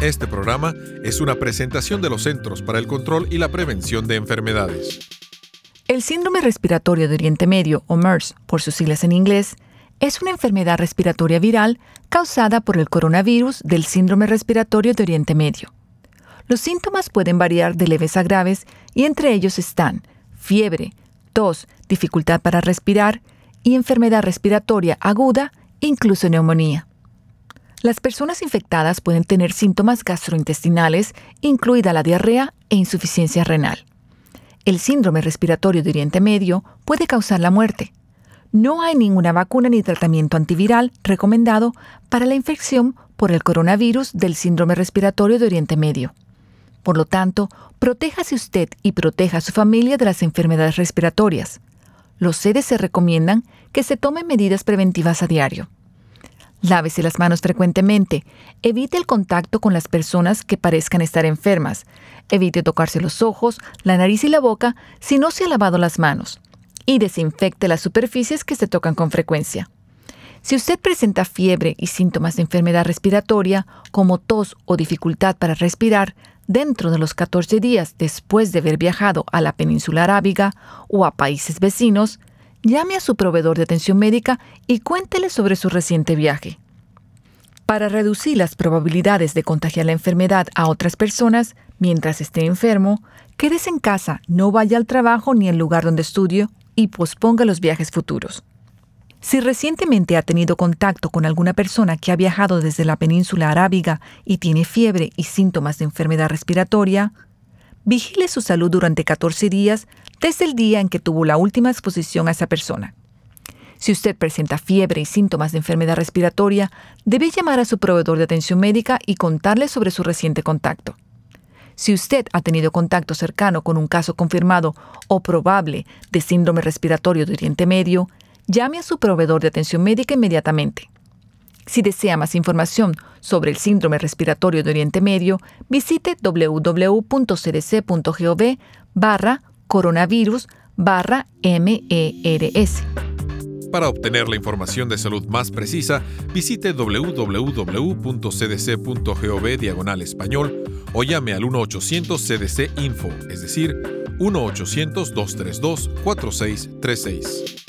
Este programa es una presentación de los Centros para el Control y la Prevención de Enfermedades. El síndrome respiratorio de Oriente Medio, o MERS, por sus siglas en inglés, es una enfermedad respiratoria viral causada por el coronavirus del síndrome respiratorio de Oriente Medio. Los síntomas pueden variar de leves a graves y entre ellos están fiebre, tos, dificultad para respirar y enfermedad respiratoria aguda, incluso neumonía. Las personas infectadas pueden tener síntomas gastrointestinales, incluida la diarrea e insuficiencia renal. El síndrome respiratorio de Oriente Medio puede causar la muerte. No hay ninguna vacuna ni tratamiento antiviral recomendado para la infección por el coronavirus del síndrome respiratorio de Oriente Medio. Por lo tanto, protéjase usted y proteja a su familia de las enfermedades respiratorias. Los CDC recomiendan que se tomen medidas preventivas a diario. Lávese las manos frecuentemente. Evite el contacto con las personas que parezcan estar enfermas. Evite tocarse los ojos, la nariz y la boca si no se ha lavado las manos. Y desinfecte las superficies que se tocan con frecuencia. Si usted presenta fiebre y síntomas de enfermedad respiratoria, como tos o dificultad para respirar, dentro de los 14 días después de haber viajado a la península arábiga o a países vecinos, llame a su proveedor de atención médica y cuéntele sobre su reciente viaje. Para reducir las probabilidades de contagiar la enfermedad a otras personas mientras esté enfermo, quédese en casa, no vaya al trabajo ni al lugar donde estudie y posponga los viajes futuros. Si recientemente ha tenido contacto con alguna persona que ha viajado desde la península arábiga y tiene fiebre y síntomas de enfermedad respiratoria, vigile su salud durante 14 días desde el día en que tuvo la última exposición a esa persona. Si usted presenta fiebre y síntomas de enfermedad respiratoria, debe llamar a su proveedor de atención médica y contarle sobre su reciente contacto. Si usted ha tenido contacto cercano con un caso confirmado o probable de síndrome respiratorio de Oriente Medio, llame a su proveedor de atención médica inmediatamente. Si desea más información sobre el síndrome respiratorio de Oriente Medio, visite www.cdc.gov barra coronavirus barra MERS. Para obtener la información de salud más precisa, visite www.cdc.gov diagonal español o llame al 1-800-CDC Info, es decir, 1-800-232-4636.